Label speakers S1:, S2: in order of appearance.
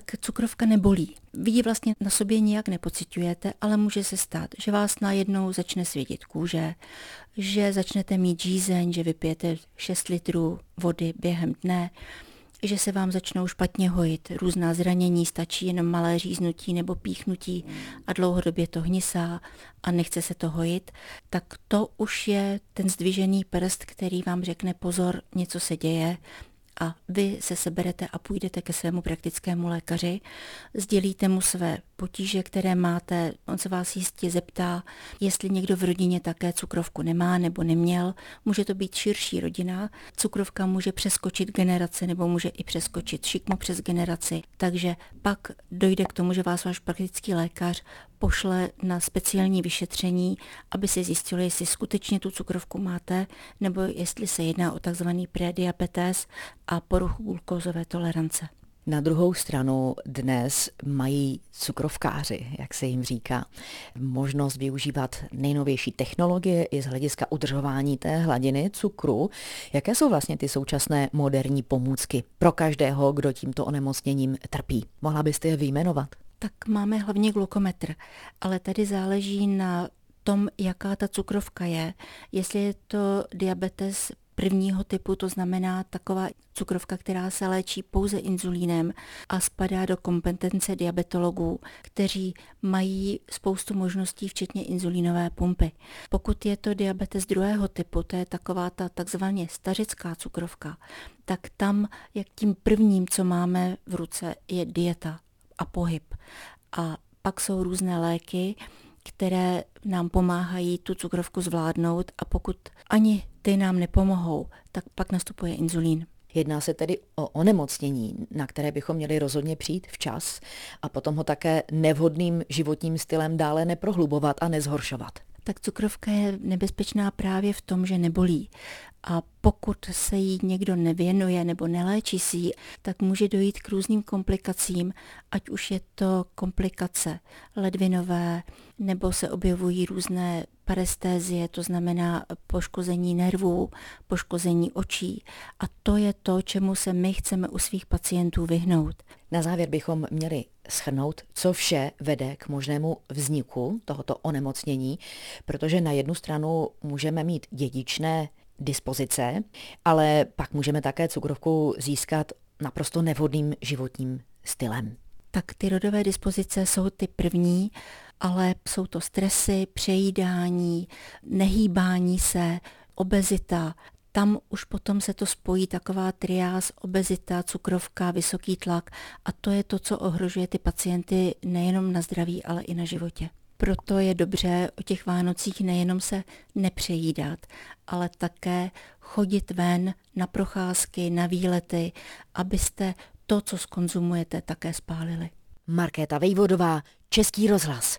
S1: tak cukrovka nebolí. Vy ji vlastně na sobě nijak nepocitujete, ale může se stát, že vás najednou začne svědět kůže, že začnete mít žízeň, že vypijete 6 litrů vody během dne, že se vám začnou špatně hojit, různá zranění, stačí jenom malé říznutí nebo píchnutí a dlouhodobě to hnisá a nechce se to hojit, tak to už je ten zdvižený prst, který vám řekne pozor, něco se děje, a vy se seberete a půjdete ke svému praktickému lékaři, sdělíte mu své potíže, které máte, on se vás jistě zeptá, jestli někdo v rodině také cukrovku nemá nebo neměl. Může to být širší rodina, cukrovka může přeskočit generace nebo může i přeskočit šikmo přes generaci, takže pak dojde k tomu, že vás váš praktický lékař pošle na speciální vyšetření, aby se zjistilo, jestli skutečně tu cukrovku máte, nebo jestli se jedná o takzvaný prediabetes a poruchu glukózové tolerance.
S2: Na druhou stranu dnes mají cukrovkáři, jak se jim říká, možnost využívat nejnovější technologie i z hlediska udržování té hladiny cukru. Jaké jsou vlastně ty současné moderní pomůcky pro každého, kdo tímto onemocněním trpí? Mohla byste je vyjmenovat?
S1: Tak máme hlavně glukometr, ale tady záleží na tom, jaká ta cukrovka je. Jestli je to diabetes prvního typu, to znamená taková cukrovka, která se léčí pouze inzulínem a spadá do kompetence diabetologů, kteří mají spoustu možností, včetně inzulínové pumpy. Pokud je to diabetes druhého typu, to je taková ta takzvaně stařická cukrovka, tak tam, jak tím prvním, co máme v ruce, je dieta a pohyb. A pak jsou různé léky, které nám pomáhají tu cukrovku zvládnout a pokud ani ty nám nepomohou, tak pak nastupuje inzulín.
S2: Jedná se tedy o onemocnění, na které bychom měli rozhodně přijít včas a potom ho také nevhodným životním stylem dále neprohlubovat a nezhoršovat.
S1: Tak cukrovka je nebezpečná právě v tom, že nebolí. A pokud se jí někdo nevěnuje nebo neléčí si ji, tak může dojít k různým komplikacím, ať už je to komplikace ledvinové, nebo se objevují různé parestézie, to znamená poškození nervů, poškození očí. A to je to, čemu se my chceme u svých pacientů vyhnout.
S2: Na závěr bychom měli schrnout, co vše vede k možnému vzniku tohoto onemocnění, protože na jednu stranu můžeme mít dědičné dispozice, ale pak můžeme také cukrovku získat naprosto nevhodným životním stylem.
S1: Tak ty rodové dispozice jsou ty první, ale jsou to stresy, přejídání, nehýbání se, obezita, tam už potom se to spojí taková triáz, obezita, cukrovka, vysoký tlak a to je to, co ohrožuje ty pacienty nejenom na zdraví, ale i na životě. Proto je dobře o těch Vánocích nejenom se nepřejídat, ale také chodit ven na procházky, na výlety, abyste to, co skonzumujete, také spálili.
S2: Markéta Vejvodová, Český rozhlas.